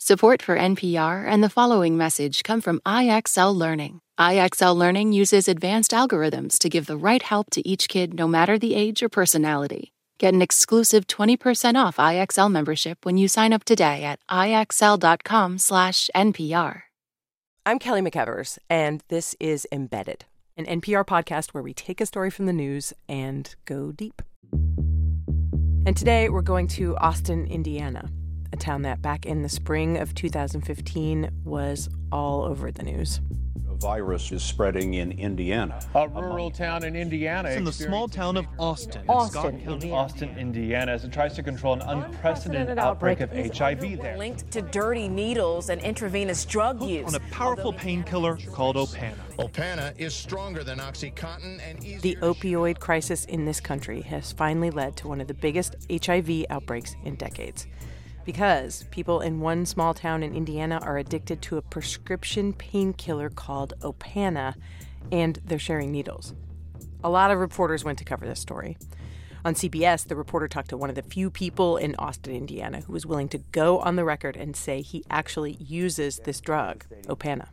Support for NPR and the following message come from IXL Learning. IXL Learning uses advanced algorithms to give the right help to each kid no matter the age or personality. Get an exclusive 20% off IXL membership when you sign up today at IXL.com/NPR. I'm Kelly McEvers, and this is Embedded, an NPR podcast where we take a story from the news and go deep. And today we're going to Austin, Indiana a town that back in the spring of 2015 was all over the news. A virus is spreading in Indiana. A rural town in Indiana. It's in the small town of Austin, Austin, Indiana. Austin, Indiana, as it tries to control an unprecedented, outbreak, of HIV there. Linked to dirty needles and intravenous drug use. On a powerful painkiller called Opana. Opana is stronger than Oxycontin and easier. The opioid crisis in this country has finally led to one of the biggest HIV outbreaks in decades because people in one small town in Indiana are addicted to a prescription painkiller called Opana, and they're sharing needles. A lot of reporters went to cover this story. On CBS, the reporter talked to one of the few people in Austin, Indiana, who was willing to go on the record and say he actually uses this drug, Opana.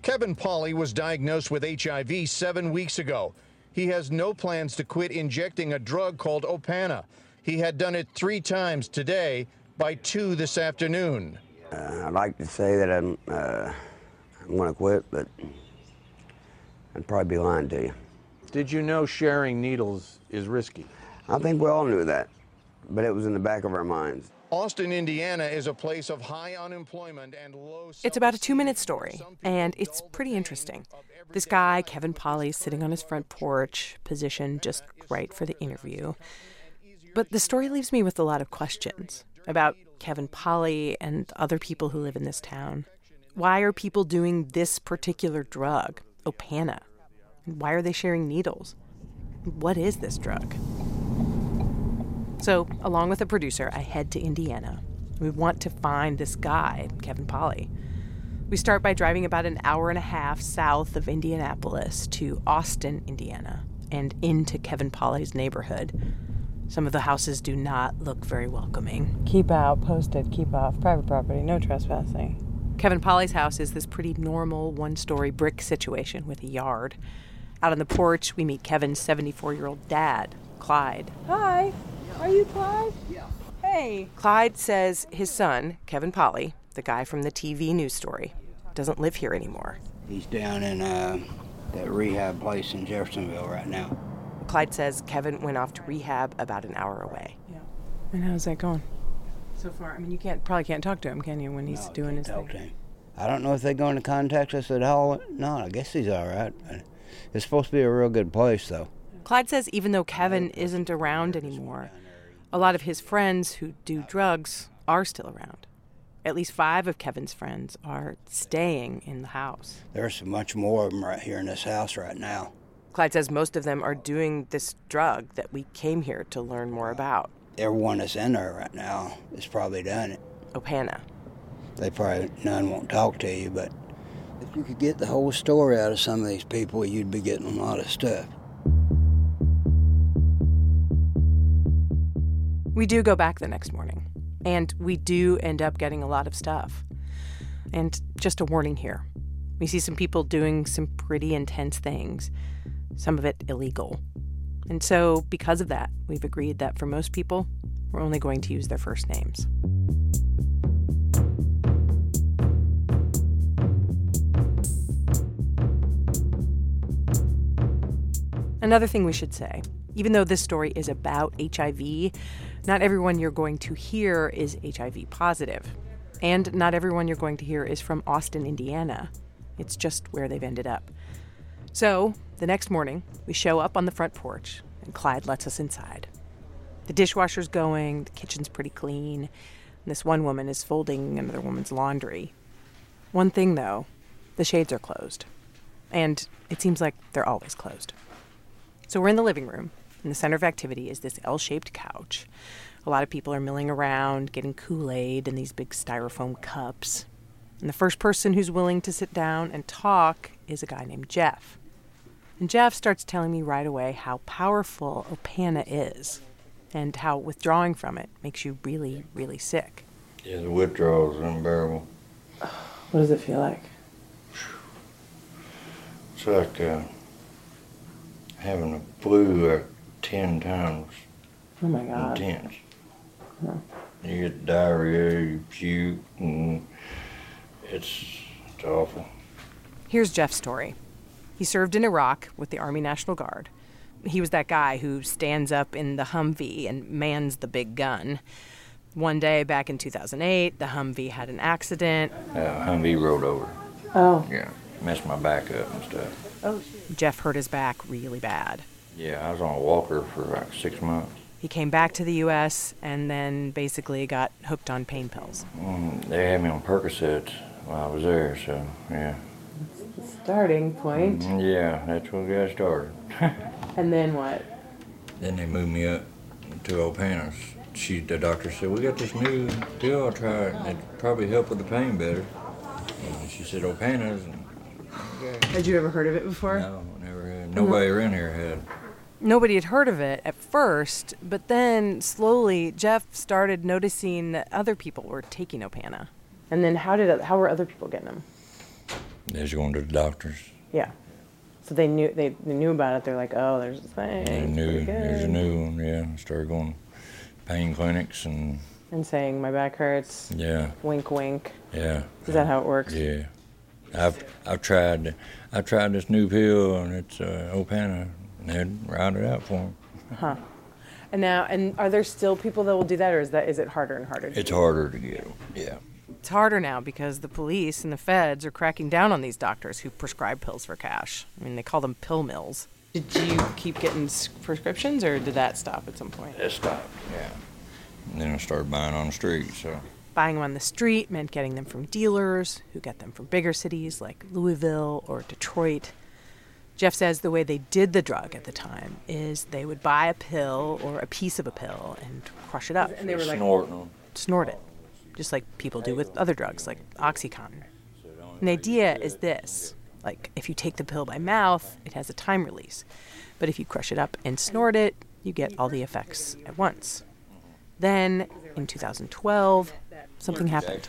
Kevin Polly was diagnosed with HIV seven weeks ago. He has no plans to quit injecting a drug called Opana. He had done it three times today by 2 this afternoon. Uh, I'd like to say that I'm, uh, I'm going to quit, but I'd probably be lying to you. Did you know sharing needles is risky? I think we all knew that, but it was in the back of our minds. Austin, Indiana is a place of high unemployment and low. It's about a two minute story, and it's pretty interesting. This guy, Kevin Polly, sitting on his front porch, positioned just right for the interview. But the story leaves me with a lot of questions about Kevin Polly and other people who live in this town. Why are people doing this particular drug, Opana? Why are they sharing needles? What is this drug? So, along with a producer, I head to Indiana. We want to find this guy, Kevin Polly. We start by driving about an hour and a half south of Indianapolis to Austin, Indiana, and into Kevin Polly's neighborhood. Some of the houses do not look very welcoming. Keep out, posted, keep off, private property, no trespassing. Kevin Polly's house is this pretty normal one story brick situation with a yard. Out on the porch, we meet Kevin's 74 year old dad, Clyde. Hi, are you Clyde? Yeah. Hey. Clyde says his son, Kevin Polly, the guy from the TV news story, doesn't live here anymore. He's down in uh, that rehab place in Jeffersonville right now. Clyde says Kevin went off to rehab about an hour away. Yeah. And how's that going? So far, I mean, you can't probably can't talk to him, can you, when he's no, doing his talk thing? To him. I don't know if they're going to contact us at all. No, I guess he's all right. It's supposed to be a real good place, though. Clyde says even though Kevin isn't around anymore, a lot of his friends who do drugs are still around. At least five of Kevin's friends are staying in the house. There's much more of them right here in this house right now. Clyde says most of them are doing this drug that we came here to learn more about. Everyone that's in there right now has probably done it. Opana. They probably, none won't talk to you, but if you could get the whole story out of some of these people, you'd be getting a lot of stuff. We do go back the next morning, and we do end up getting a lot of stuff. And just a warning here we see some people doing some pretty intense things some of it illegal. And so, because of that, we've agreed that for most people, we're only going to use their first names. Another thing we should say even though this story is about HIV, not everyone you're going to hear is HIV positive. And not everyone you're going to hear is from Austin, Indiana. It's just where they've ended up. So, the next morning, we show up on the front porch, and Clyde lets us inside. The dishwasher's going, the kitchen's pretty clean, and this one woman is folding another woman's laundry. One thing, though, the shades are closed. And it seems like they're always closed. So we're in the living room. and the center of activity is this L shaped couch. A lot of people are milling around, getting Kool Aid in these big styrofoam cups. And the first person who's willing to sit down and talk is a guy named Jeff. And Jeff starts telling me right away how powerful Opana is and how withdrawing from it makes you really, really sick. Yeah, the withdrawal is unbearable. What does it feel like? It's like uh, having a flu like 10 times Oh my god. intense. Huh. You get diarrhea, you puke, and it's, it's awful. Here's Jeff's story. He served in Iraq with the Army National Guard. He was that guy who stands up in the Humvee and mans the big gun. One day back in 2008, the Humvee had an accident. Uh, Humvee rolled over. Oh. Yeah, messed my back up and stuff. Oh. Jeff hurt his back really bad. Yeah, I was on a walker for like six months. He came back to the U.S. and then basically got hooked on pain pills. Mm, they had me on Percocets while I was there, so yeah. Starting point. Mm, Yeah, that's what got started. And then what? Then they moved me up to Opana's. She, the doctor said, "We got this new pill. I'll try it. It'd probably help with the pain better." And she said, "Opana's." And, Had you ever heard of it before? no, never had. Nobody around here had. Nobody had heard of it at first, but then slowly Jeff started noticing that other people were taking Opana. And then how did how were other people getting them? They was going to the doctors. Yeah. So they knew they, they knew about it. They're like, oh, there's this thing. They knew there's a new one. Yeah, started going pain clinics and And saying my back hurts. yeah, Wink, wink. yeah. Is that how it works? Yeah, I've I've tried I've tried this new pill and it's uh, Opana and they'd write it out for 'em. Huh. And now, and are there still people that will do that, or is that is it harder and harder? to It's harder to get 'em, Yeah. It's harder now because the police and the feds are cracking down on these doctors who prescribe pills for cash. I mean, they call them pill mills. Did you keep getting prescriptions, or did that stop at some point? It stopped. Yeah. And then I started buying on the street. So Buying them on the street meant getting them from dealers who get them from bigger cities like Louisville or Detroit. Jeff says the way they did the drug at the time is they would buy a pill or a piece of a pill and crush it up. And they were like, snorting 'em. snort it, just like people do with other drugs like Oxycontin. And the idea is this like, if you take the pill by mouth, it has a time release. But if you crush it up and snort it, you get all the effects at once. Then, in 2012, something happened.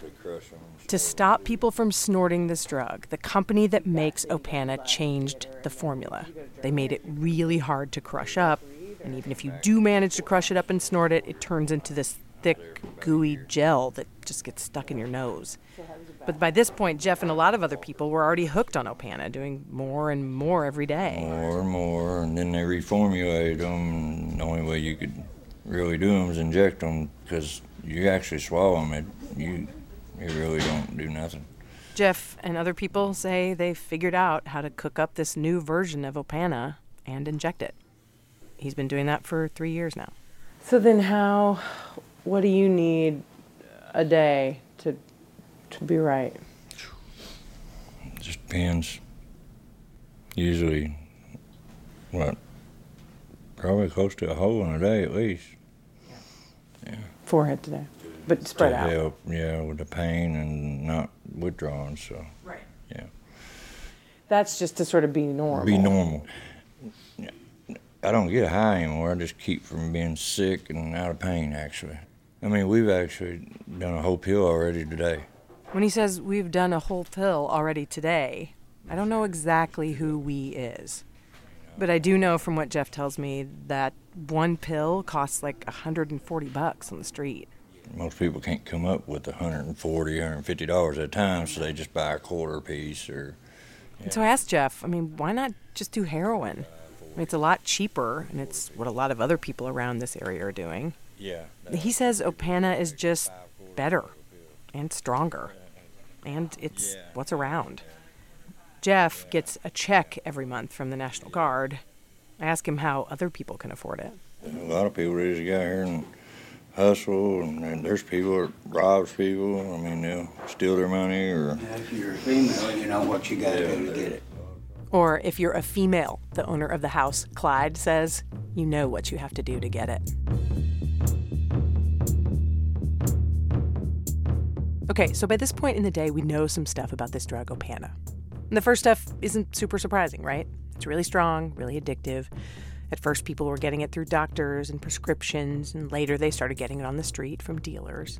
To stop people from snorting this drug, the company that makes Opana changed the formula. They made it really hard to crush up, and even if you do manage to crush it up and snort it, it turns into this thick, gooey gel that just gets stuck in your nose. But by this point, Jeff and a lot of other people were already hooked on Opana, doing more and more every day. More and more, and then they reformulate them. The only way you could really do them is inject them because you actually swallow them. It, you, you really don't do nothing. Jeff and other people say they figured out how to cook up this new version of Opana and inject it. He's been doing that for three years now. So then, how? What do you need a day to to be right? It just depends. Usually, what? Probably close to a hole in a day at least. Yeah. Forehead today, but spread to out. help, yeah, with the pain and not withdrawing. So Right. yeah, That's just to sort of be normal. be normal. I don't get high anymore. I just keep from being sick and out of pain. Actually, I mean, we've actually done a whole pill already today. When he says we've done a whole pill already today, I don't know exactly who we is. But I do know from what Jeff tells me that one pill costs like 140 bucks on the street. Most people can't come up with 140 150 dollars at a time, so they just buy a quarter piece or. And so I asked Jeff, I mean, why not just do heroin? I mean, it's a lot cheaper, and it's what a lot of other people around this area are doing. Yeah. He says Opana is just better and stronger, and it's what's around. Jeff gets a check every month from the National Guard. I ask him how other people can afford it. A lot of people just get out here and hustle, and then there's people that robs people. I mean, they'll steal their money or. If you're a female, you know what you got to do to get it. Or if you're a female, the owner of the house, Clyde, says, you know what you have to do to get it. Okay, so by this point in the day, we know some stuff about this drug, Opana. And the first stuff isn't super surprising, right? It's really strong, really addictive. At first, people were getting it through doctors and prescriptions, and later they started getting it on the street from dealers.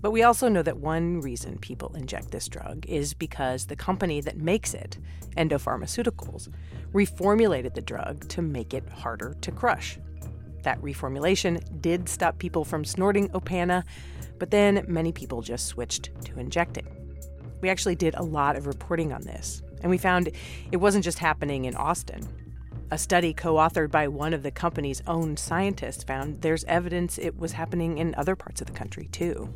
But we also know that one reason people inject this drug is because the company that makes it, Endo Pharmaceuticals, reformulated the drug to make it harder to crush. That reformulation did stop people from snorting Opana, but then many people just switched to injecting. We actually did a lot of reporting on this, and we found it wasn't just happening in Austin. A study co authored by one of the company's own scientists found there's evidence it was happening in other parts of the country, too.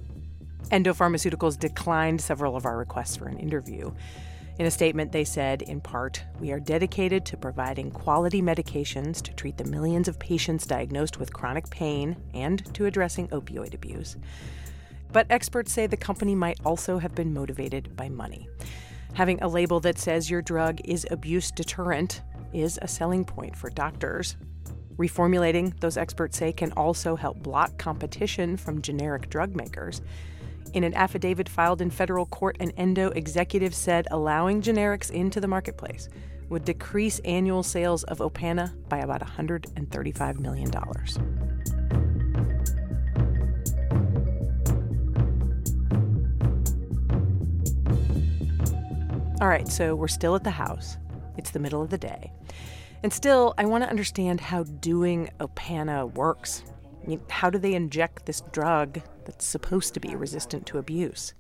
Endo Pharmaceuticals declined several of our requests for an interview. In a statement, they said, in part, we are dedicated to providing quality medications to treat the millions of patients diagnosed with chronic pain and to addressing opioid abuse. But experts say the company might also have been motivated by money. Having a label that says your drug is abuse deterrent is a selling point for doctors. Reformulating, those experts say, can also help block competition from generic drug makers. In an affidavit filed in federal court, an endo executive said allowing generics into the marketplace would decrease annual sales of Opana by about $135 million. All right, so we're still at the house. It's the middle of the day. And still, I want to understand how doing Opana works. I mean, how do they inject this drug that's supposed to be resistant to abuse?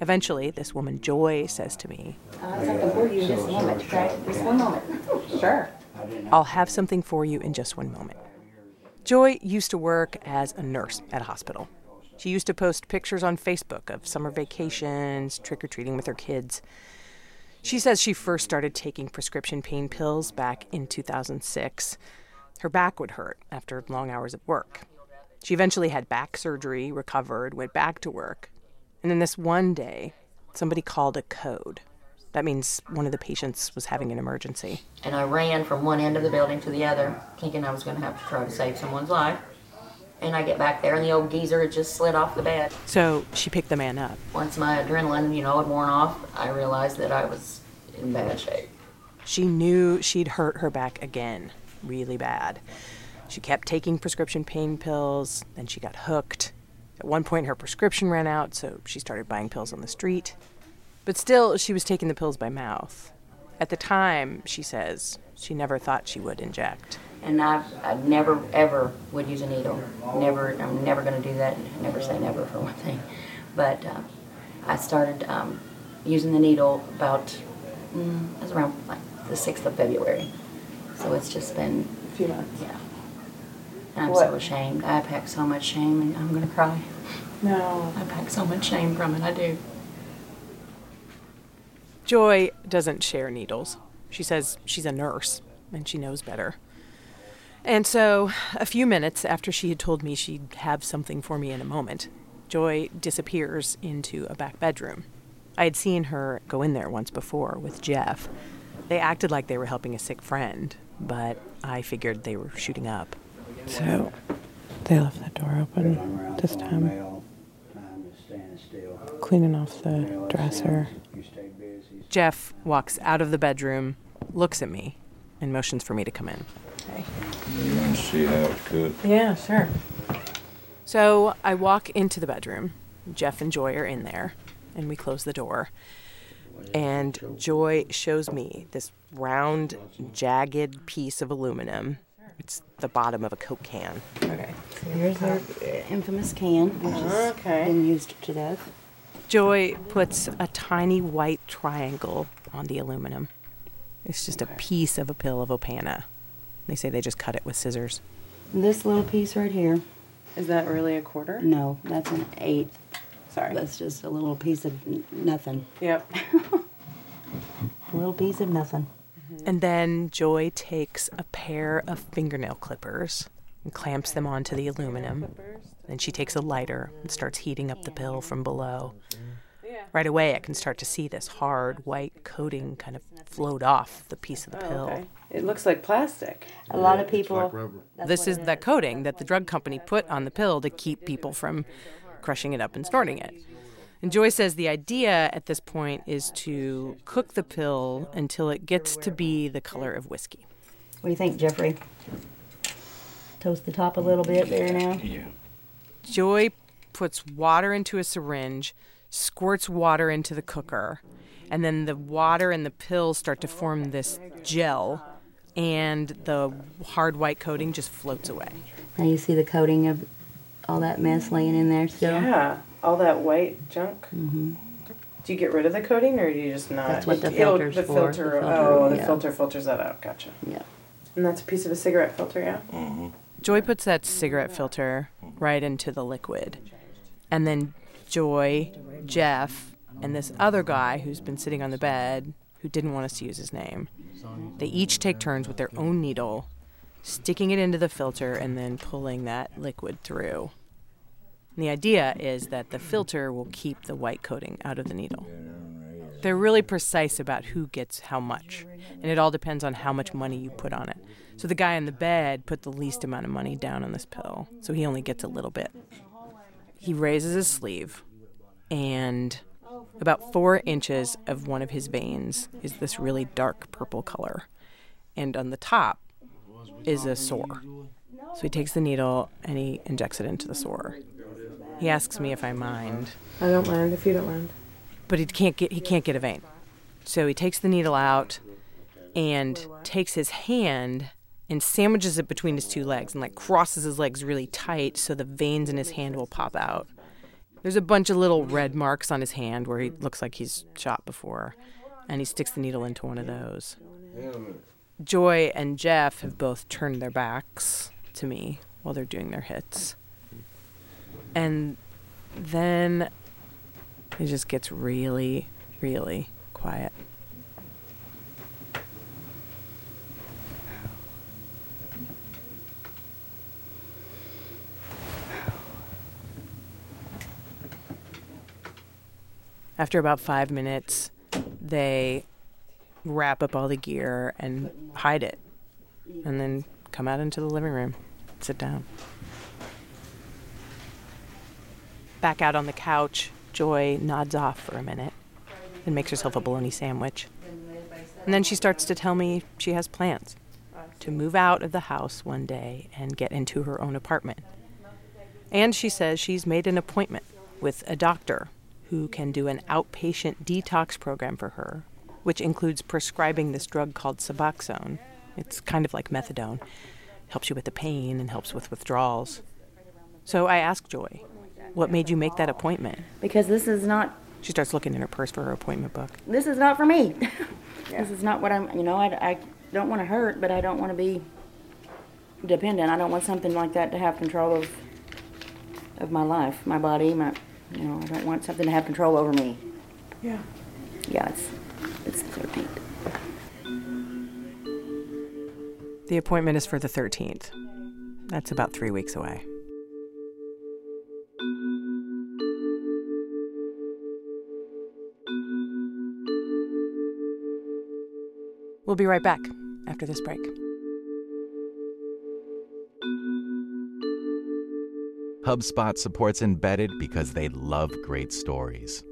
Eventually, this woman, Joy, says to me, something for you just a moment? Just one moment. Sure. I'll have something for you in just one moment. Joy used to work as a nurse at a hospital. She used to post pictures on Facebook of summer vacations, trick or treating with her kids. She says she first started taking prescription pain pills back in 2006. Her back would hurt after long hours of work. She eventually had back surgery, recovered, went back to work. And then this one day, somebody called a code. That means one of the patients was having an emergency. And I ran from one end of the building to the other, thinking I was going to have to try to save someone's life. And I get back there, and the old geezer had just slid off the bed. So she picked the man up. Once my adrenaline, you know, had worn off, I realized that I was in bad shape. She knew she'd hurt her back again, really bad. She kept taking prescription pain pills, then she got hooked. At one point, her prescription ran out, so she started buying pills on the street. But still, she was taking the pills by mouth. At the time, she says, she never thought she would inject. And I, I never, ever would use a needle. Never, I'm never going to do that. Never say never for one thing. But uh, I started um, using the needle about, mm, it was around like the 6th of February. So it's just been a few months. Yeah. And I'm What? so ashamed. I pack so much shame, and I'm going to cry. No. I pack so much shame from it. I do. Joy doesn't share needles. She says she's a nurse and she knows better. And so, a few minutes after she had told me she'd have something for me in a moment, Joy disappears into a back bedroom. I had seen her go in there once before with Jeff. They acted like they were helping a sick friend, but I figured they were shooting up. So they left the door open this time, cleaning off the dresser. Jeff walks out of the bedroom, looks at me, and motions for me to come in. Okay. You want to see how it's cooked? Yeah, sure. So I walk into the bedroom. Jeff and Joy are in there, and we close the door. And Joy shows me this round, jagged piece of aluminum. It's the bottom of a Coke can. Okay. Here's our infamous can, which has uh-huh, Okay. been used to death. Joy puts a tiny white triangle on the aluminum. It's just a piece of a pill of Opana. They say they just cut it with scissors. This little piece right here. Is that really a quarter? No, that's an eighth. Sorry. That's just a little piece of n- nothing. Yep. A little piece of nothing. Mm-hmm. And then Joy takes a pair of fingernail clippers and clamps them onto the aluminum. Then she takes a lighter and starts heating up the pill from below. Right away, I can start to see this hard white coating kind of float off the piece of the oh, pill. Okay. It looks like plastic. A lot of people. that's This is, it the coating that the drug company put on the pill to keep people from crushing it up and snorting it. And Joy says the idea at this point is to cook the pill until it gets to be the color of whiskey. What do you think, Jeffrey? Toast the top a little bit there now. Yeah. Joy puts water into a syringe, squirts water into the cooker, and then the water and the pills start to form this gel, and the hard white coating just floats away. Now you see the coating of all that mess laying in there still. Yeah, all that white junk. Mm-hmm. Do you get rid of the coating, or do you just not? That's what the It'll- filter's the for, Filter, the filter, oh, the yeah. filter filters that out. Gotcha. Yeah. And that's a piece of a cigarette filter, yeah. Mm-hmm. Joy puts that cigarette filter right into the liquid. And then Joy, Jeff, and this other guy who's been sitting on the bed, who didn't want us to use his name, they each take turns with their own needle, sticking it into the filter and then pulling that liquid through. And the idea is that the filter will keep the white coating out of the needle. They're really precise about who gets how much, and it all depends on how much money you put on it. So the guy in the bed put the least amount of money down on this pill, so he only gets a little bit. He raises his sleeve, and about four inches of one of his veins is this really dark purple color. And on the top is a sore. So he takes the needle and he injects it into the sore. He asks me if I mind, I don't mind if you don't mind. But he can't get he can't get a vein. So he takes the needle out and takes his hand and sandwiches it between his two legs and like crosses his legs really tight so the veins in his hand will pop out. There's a bunch of little red marks on his hand where he looks like he's shot before, and he sticks the needle into one of those. Joy and Jeff have both turned their backs to me while they're doing their hits. And then it just gets really, really quiet. After about five minutes, they wrap up all the gear and hide it, and then come out into the living room, sit down. Back out on the couch, Joy nods off for a minute and makes herself a bologna sandwich. And then she starts to tell me she has plans to move out of the house one day and get into her own apartment. And she says she's made an appointment with a doctor who can do an outpatient detox program for her, which includes prescribing this drug called Suboxone. It's kind of like methadone, helps you with the pain and helps with withdrawals. So I ask Joy, what made you make that appointment? Because this is not She starts looking in her purse for her appointment book. this is not for me. This is not what I'm. You know, I, I don't want to hurt, but I don't want to be dependent. I don't want something like that to have control of of my life, my body, my. You know, I don't want something to have control over me. Yeah. Yeah, it's it's the 13th. The appointment is for the 13th. That's about three weeks away. We'll be right back after this break. HubSpot supports Embedded because they love great stories.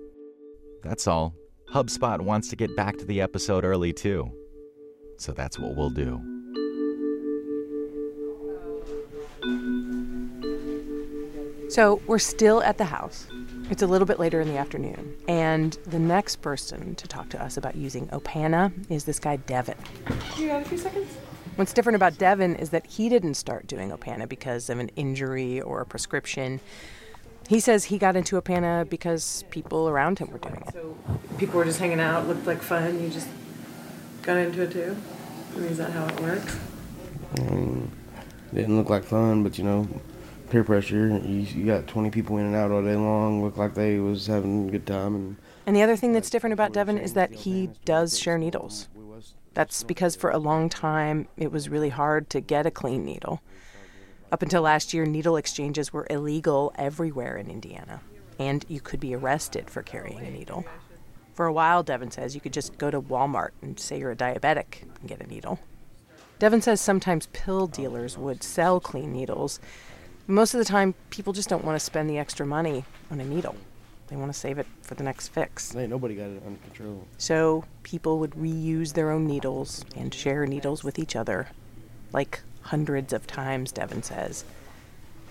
That's all. HubSpot wants to get back to the episode early too. So that's what we'll do. So we're still at the house. It's a little bit later in the afternoon. And the next person to talk to us about using Opana is this guy, Devin. You got a few seconds? What's different about Devin is that he didn't start doing Opana because of an injury or a prescription. He says he got into Opana because people around him were doing it. So people were just hanging out, looked like fun. You just got into it too. I mean, is that how it works? Um, didn't look like fun, but you know, peer pressure. You, you got 20 people in and out all day long. Looked like they was having a good time, and And the other thing that's different about Devin is that he does share needles. That's because for a long time it was really hard to get a clean needle. Up until last year, needle exchanges were illegal everywhere in Indiana, and you could be arrested for carrying a needle. For a while, Devin says you could just go to Walmart and say you're a diabetic and get a needle. Devin says sometimes pill dealers would sell clean needles. Most of the time, people just don't want to spend the extra money on a needle. They want to save it for the next fix. ain't nobody got it under control. So people would reuse their own needles and share needles with each other, like hundreds of times, Devin says.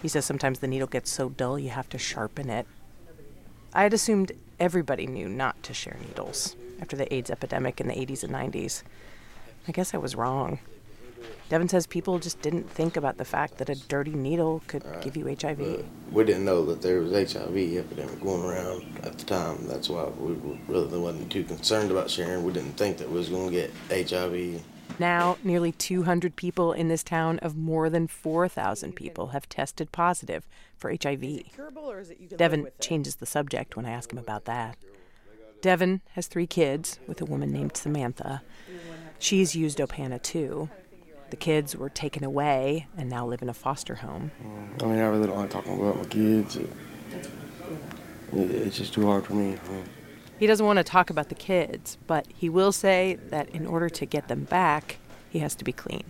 He says sometimes the needle gets so dull you have to sharpen it. I had assumed everybody knew not to share needles after the AIDS epidemic in the 80s and 90s. I guess I was wrong. Devin says people just didn't think about the fact that a dirty needle could give you HIV. We didn't know that there was HIV epidemic going around at the time. That's why we really wasn't too concerned about sharing. We didn't think that we was going to get HIV. Now, nearly 200 people in this town of more than 4,000 people have tested positive for HIV. Devin changes the subject when I ask him about that. Devin has three kids with a woman named Samantha. She's used Opana too. The kids were taken away and now live in a foster home. Mm, I mean, I really don't like talking about my kids. It, it's just too hard for me. He doesn't want to talk about the kids, but he will say that in order to get them back, he has to be clean.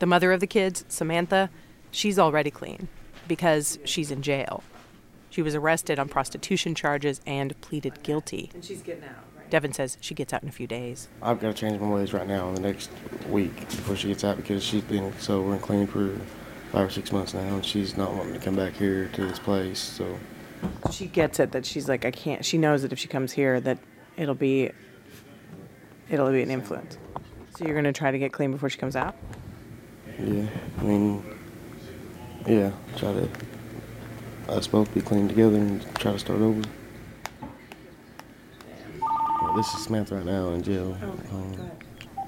The mother of the kids, Samantha, she's already clean because she's in jail. She was arrested on prostitution charges and pleaded guilty. And she's getting out, right? Devin says she gets out in a few days. I've got to change my ways right now in the next week before she gets out because she's been sober and clean for five or six months now, and she's not wanting to come back here to this place. So She gets it that she's like, I can't. She knows that if she comes here, that it'll be, it'll be an influence. So you're gonna try to get clean before she comes out. yeah, I mean, yeah, try to us both be clean together and try to start over. Well, this is Samantha right now in jail. Um,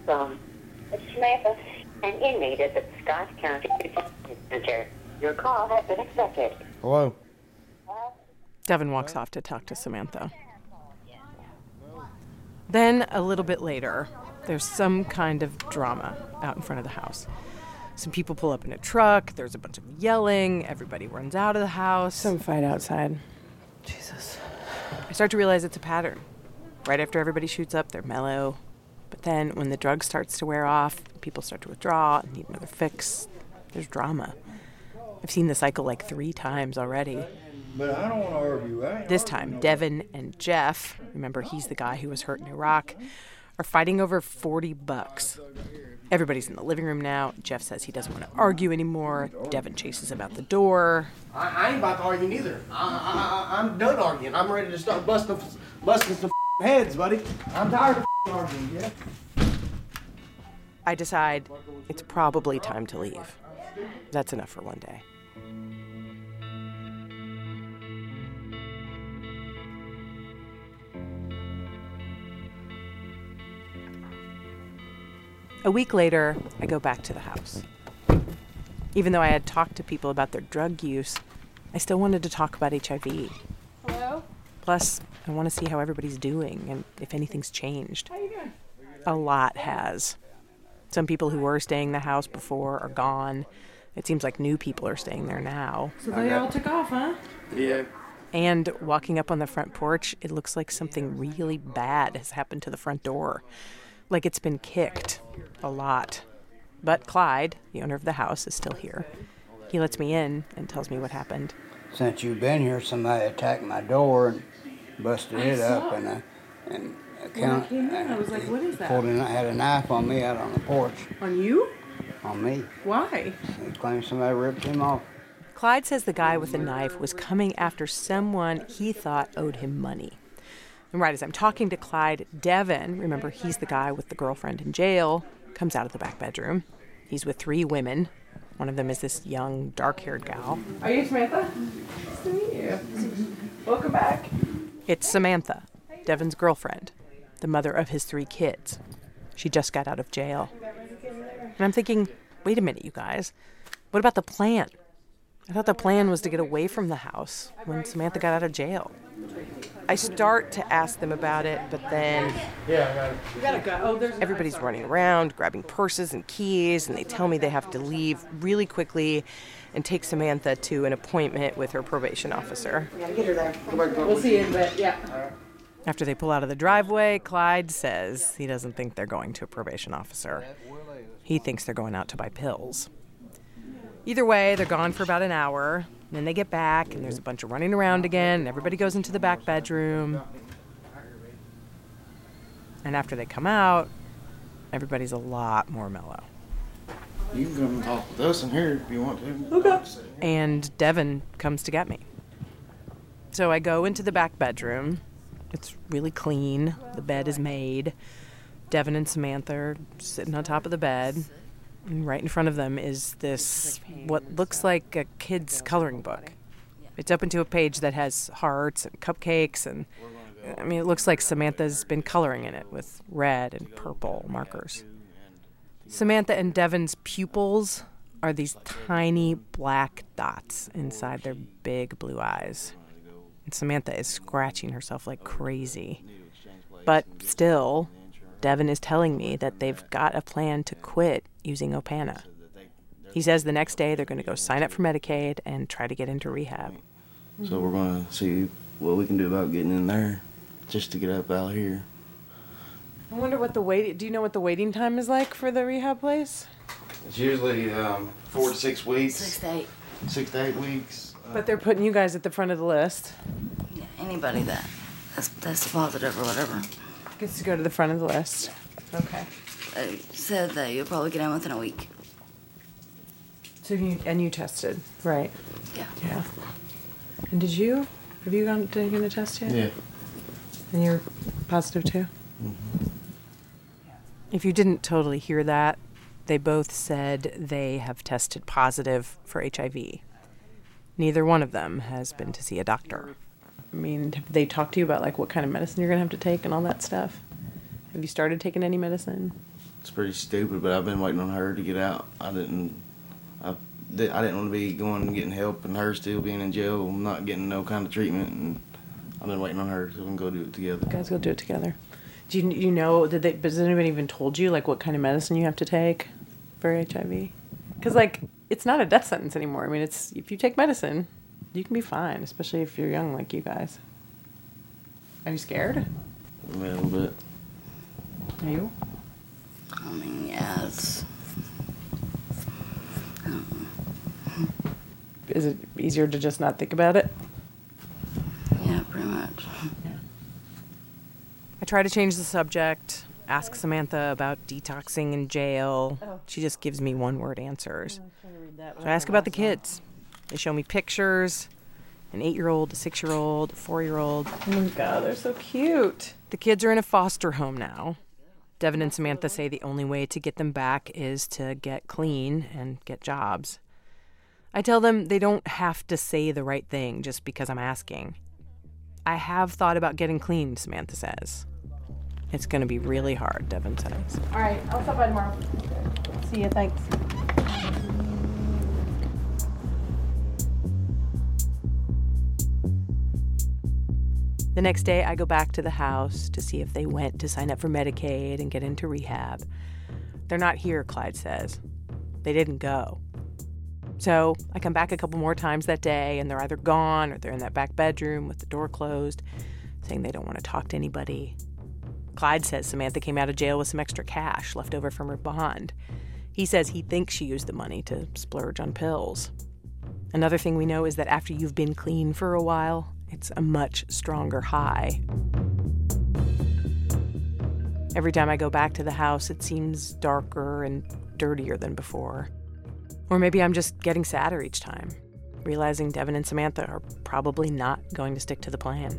from Samantha, an inmate at the Scott County Detention Center. Your call has been accepted. hello. Devin walks off to talk to Samantha. Then, a little bit later, there's some kind of drama out in front of the house. Some people pull up in a truck, there's a bunch of yelling, everybody runs out of the house. Some fight outside. Jesus. I start to realize it's a pattern. Right after everybody shoots up, they're mellow. But then, when the drug starts to wear off, people start to withdraw and need another fix. There's drama. I've seen the cycle like three times already. But I don't want to argue. I This time, Devin and Jeff, remember he's the guy who was hurt in Iraq, are fighting over 40 bucks. Everybody's in the living room now. Jeff says he doesn't want to argue anymore. Devin chases him out the door. I, I ain't about to argue neither. I, I, I, I'm done arguing. I'm ready to start busting, busting some heads, buddy. I'm tired of arguing, yeah? I decide it's probably time to leave. That's enough for one day. A week later, I go back to the house. Even though I had talked to people about their drug use, I still wanted to talk about HIV. Hello? Plus, I want to see how everybody's doing and if anything's changed. How you doing? A lot has. Some people who were staying the house before are gone. It seems like new people are staying there now. So they all took off, huh? Yeah. And walking up on the front porch, it looks like something really bad has happened to the front door. Like it's been kicked a lot. But Clyde, the owner of the house, is still here. He lets me in and tells me what happened. Since you've been here, somebody attacked my door and busted I it up, saw and it. uh, and When I came in, I was like, what is that? pulled in, had a knife on me out on the porch, On you? on me. Why? He claims somebody ripped him off. Clyde says the guy with the knife was coming after someone he thought owed him money. And right as I'm talking to Clyde, Devin, remember he's the guy with the girlfriend in jail, comes out of the back bedroom. He's with three women. One of them is this young, dark haired gal. Are you Samantha? Nice to meet you. Welcome back. It's Samantha, Devin's girlfriend, the mother of his three kids. She just got out of jail. And I'm thinking, wait a minute, you guys. What about the plan? I thought the plan was to get away from the house when Samantha got out of jail. I start to ask them about it, but then Yeah, I got it. You gotta go. There's everybody's running around, grabbing purses and keys, and they tell me they have to leave really quickly and take Samantha to an appointment with her probation officer. gotta get her there. We'll see you in a bit. Yeah. After they pull out of the driveway, Clyde says he doesn't think they're going to a probation officer. He thinks they're going out to buy pills. Either way, they're gone for about an hour. And Then they get back, and there's a bunch of running around again, and everybody goes into the back bedroom. And after they come out, everybody's a lot more mellow. You can come and talk with us in here if you want to. Okay. And Devin comes to get me. So I go into the back bedroom. It's really clean. The bed is made. Devin and Samantha are sitting on top of the bed. And right in front of them is this, what looks like a kid's coloring book. It's open to a page that has hearts and cupcakes, and I mean, it looks like Samantha's been coloring in it with red and purple markers. Samantha and Devin's pupils are these tiny black dots inside their big blue eyes. And Samantha is scratching herself like crazy. But still, Devin is telling me that they've got a plan to quit using Opana. He says the next day they're going to go sign up for Medicaid and try to get into rehab. So we're going to see what we can do about getting in there just to get up out here. I wonder what the wait. Do you know what the waiting time is like for the rehab place? It's usually um, four to six weeks. Six to eight. Six to eight weeks. But they're putting you guys at the front of the list. Yeah, anybody that that's, that's positive or whatever. Gets to go to the front of the list. Okay. They said that you'll probably get in within a week. So you and you tested, right? Yeah. Yeah. And did you? Have you gone taken a test yet? Yeah. And you're positive too. Mm-hmm. If you didn't totally hear that, they both said they have tested positive for HIV. Neither one of them has been to see a doctor. I mean, have they talked to you about like what kind of medicine you're gonna have to take and all that stuff? Have you started taking any medicine? It's pretty stupid, but I've been waiting on her to get out. I didn't. I, I didn't want to be going and getting help, and her still being in jail, not getting no kind of treatment, and I've been waiting on her so we can go do it together. You guys go do it together. Do you you know? Did they? Has anybody even told you like what kind of medicine you have to take for HIV? Because like it's not a death sentence anymore. I mean, it's if you take medicine, you can be fine, especially if you're young like you guys. Are you scared? A little bit. Are you? I mean, yeah, it's. Is it easier to just not think about it? Yeah, pretty much. I try to change the subject, ask Samantha about detoxing in jail. Oh. She just gives me oh, one word answers. So I ask about the kids. They show me pictures an eight year old, a six year old, a four year old. Oh my god, they're so cute. The kids are in a foster home now. Devin and Samantha say the only way to get them back is to get clean and get jobs. I tell them they don't have to say the right thing just because I'm asking. I have thought about getting clean, Samantha says. It's going to be really hard, Devin says. All right, I'll stop by tomorrow. See you. Thanks. The next day, I go back to the house to see if they went to sign up for Medicaid and get into rehab. They're not here, Clyde says. They didn't go. So I come back a couple more times that day, and they're either gone or they're in that back bedroom with the door closed, saying they don't want to talk to anybody. Clyde says Samantha came out of jail with some extra cash left over from her bond. He says he thinks she used the money to splurge on pills. Another thing we know is that after you've been clean for a while, it's a much stronger high. Every time I go back to the house, it seems darker and dirtier than before. Or maybe I'm just getting sadder each time, realizing Devin and Samantha are probably not going to stick to the plan.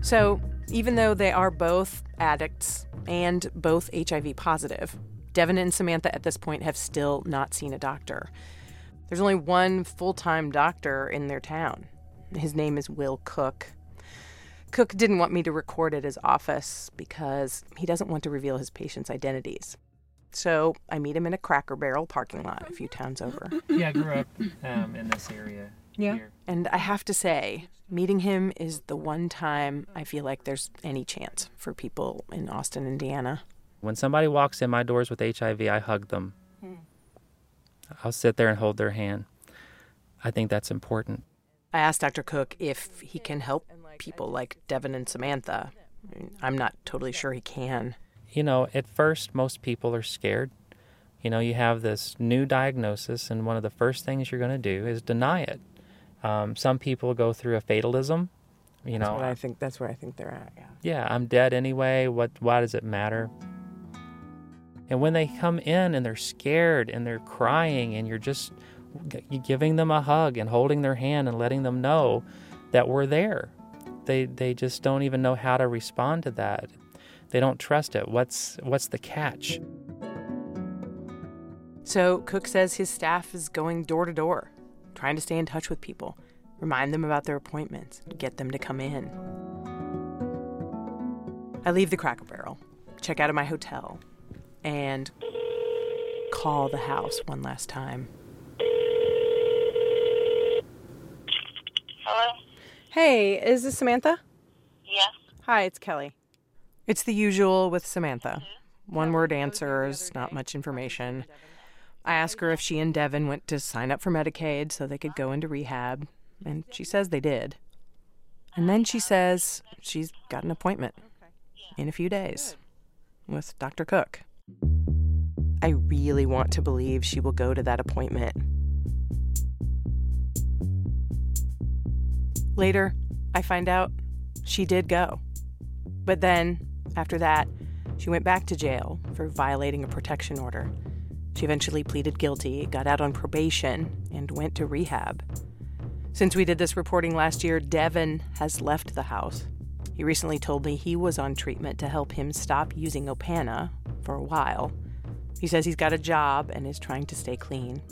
So, even though they are both addicts and both HIV positive, Devin and Samantha at this point have still not seen a doctor. There's only one full time doctor in their town. His name is Will Cook. Cook didn't want me to record at his office because he doesn't want to reveal his patients' identities. So I meet him in a Cracker Barrel parking lot a few towns over. Yeah, I grew up um, in this area. Yeah. Here. And I have to say, meeting him is the one time I feel like there's any chance for people in Austin, Indiana. When somebody walks in my doors with HIV, I hug them. I'll sit there and hold their hand. I think that's important. I asked Dr. Cook if he can help people like Devin and Samantha. I mean, I'm not totally sure he can. You know, at first, most people are scared. You know, you have this new diagnosis, and one of the first things you're going to do is deny it. Um, some people go through a fatalism. You That's know, what I think. That's where I think they're at. Yeah. yeah, I'm dead anyway. What? Why does it matter? And when they come in and they're scared and they're crying, and you're just giving them a hug and holding their hand and letting them know that we're there, they they just don't even know how to respond to that. They don't trust it. What's what's the catch? So Cook says his staff is going door to door, trying to stay in touch with people, remind them about their appointments, get them to come in. I leave the Cracker Barrel, check out of my hotel, and call the house one last time. Hello? Hey, is this Samantha? Yes. Hi, it's Kelly. It's the usual with Samantha. One word answers, not much information. I ask her if she and Devin went to sign up for Medicaid so they could go into rehab, and she says they did. And then she says she's got an appointment in a few days with Dr. Cook. I really want to believe she will go to that appointment. Later, I find out she did go. But then, after that, she went back to jail for violating a protection order. She eventually pleaded guilty, got out on probation, and went to rehab. Since we did this reporting last year, Devin has left the house. He recently told me he was on treatment to help him stop using Opana for a while. He says he's got a job and is trying to stay clean.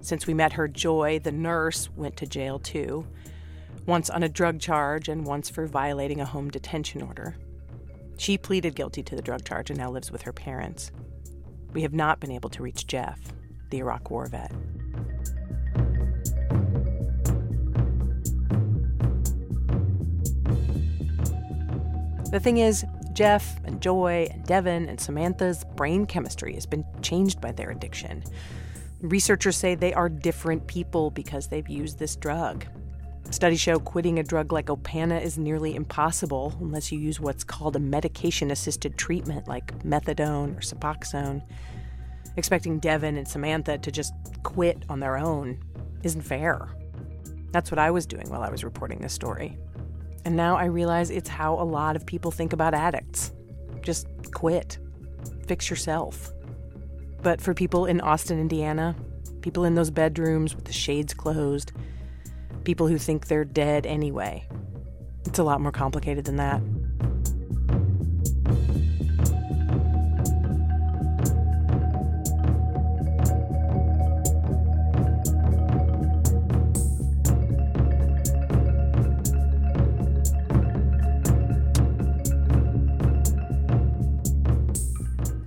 Since we met her, Joy, the nurse, went to jail too, once on a drug charge and once for violating a home detention order. She pleaded guilty to the drug charge and now lives with her parents. We have not been able to reach Jeff, the Iraq War vet. The thing is, Jeff and Joy and Devin and Samantha's brain chemistry has been changed by their addiction. Researchers say they are different people because they've used this drug. Studies show quitting a drug like Opana is nearly impossible unless you use what's called a medication assisted treatment like methadone or Suboxone. Expecting Devin and Samantha to just quit on their own isn't fair. That's what I was doing while I was reporting this story. And now I realize it's how a lot of people think about addicts. Just quit. Fix yourself. But for people in Austin, Indiana, people in those bedrooms with the shades closed, people who think they're dead anyway, it's a lot more complicated than that.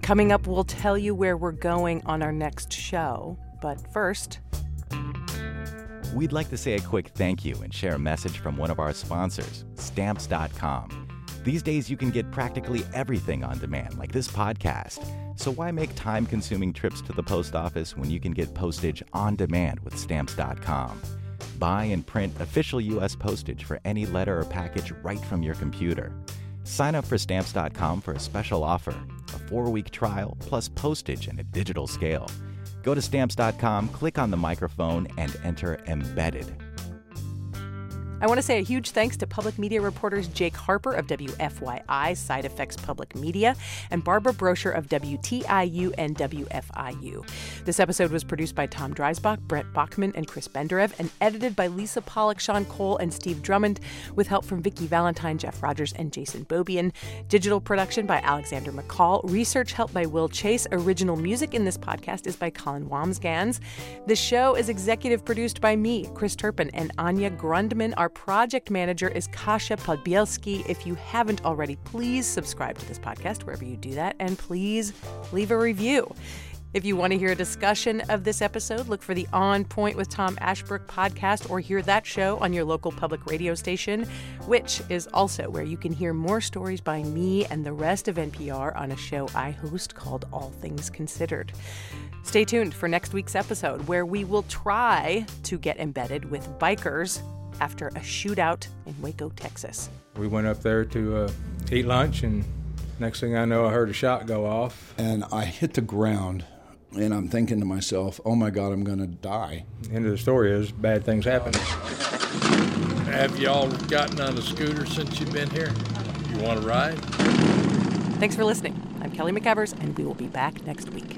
Coming up, we'll tell you where we're going on our next show. But first, We'd like to say a quick thank you and share a message from one of our sponsors, Stamps.com. These days, you can get practically everything on demand, like this podcast. So, why make time consuming trips to the post office when you can get postage on demand with Stamps.com? Buy and print official U.S. postage for any letter or package right from your computer. Sign up for Stamps.com for a special offer a four week trial plus postage and a digital scale. Go to Stamps.com, click on the microphone, and enter Embedded. I want to say a huge thanks to public media reporters Jake Harper of WFYI Side Effects Public Media and Barbara Brosher of WTIU and WFIU. This episode was produced by Tom Dreisbach, Brett Bachman, and Chris Benderev, and edited by Lisa Pollock, Sean Cole, and Steve Drummond, with help from Vicki Valentine, Jeff Rogers, and Jason Bobian. Digital production by Alexander McCall. Research help by Will Chase. Original music in this podcast is by Colin Wambsgans. The show is executive produced by me, Chris Turpin, and Anya Grundmann. Our project manager is Kasia Podbielski. If you haven't already, please subscribe to this podcast wherever you do that, and please leave a review. If you want to hear a discussion of this episode, look for the On Point with Tom Ashbrook podcast or hear that show on your local public radio station, which is also where you can hear more stories by me and the rest of NPR on a show I host called All Things Considered. Stay tuned for next week's episode where we will try to get embedded with bikers after a shootout in Waco, Texas. We went up there to uh, eat lunch, and next thing I know, I heard a shot go off. And I hit the ground, and I'm thinking to myself, oh my God, I'm going to die. The End of the story is bad things happen. Have y'all gotten on a scooter since you've been here? You want to ride? Thanks for listening. I'm I'm Kelly McEvers, and we will be back next week.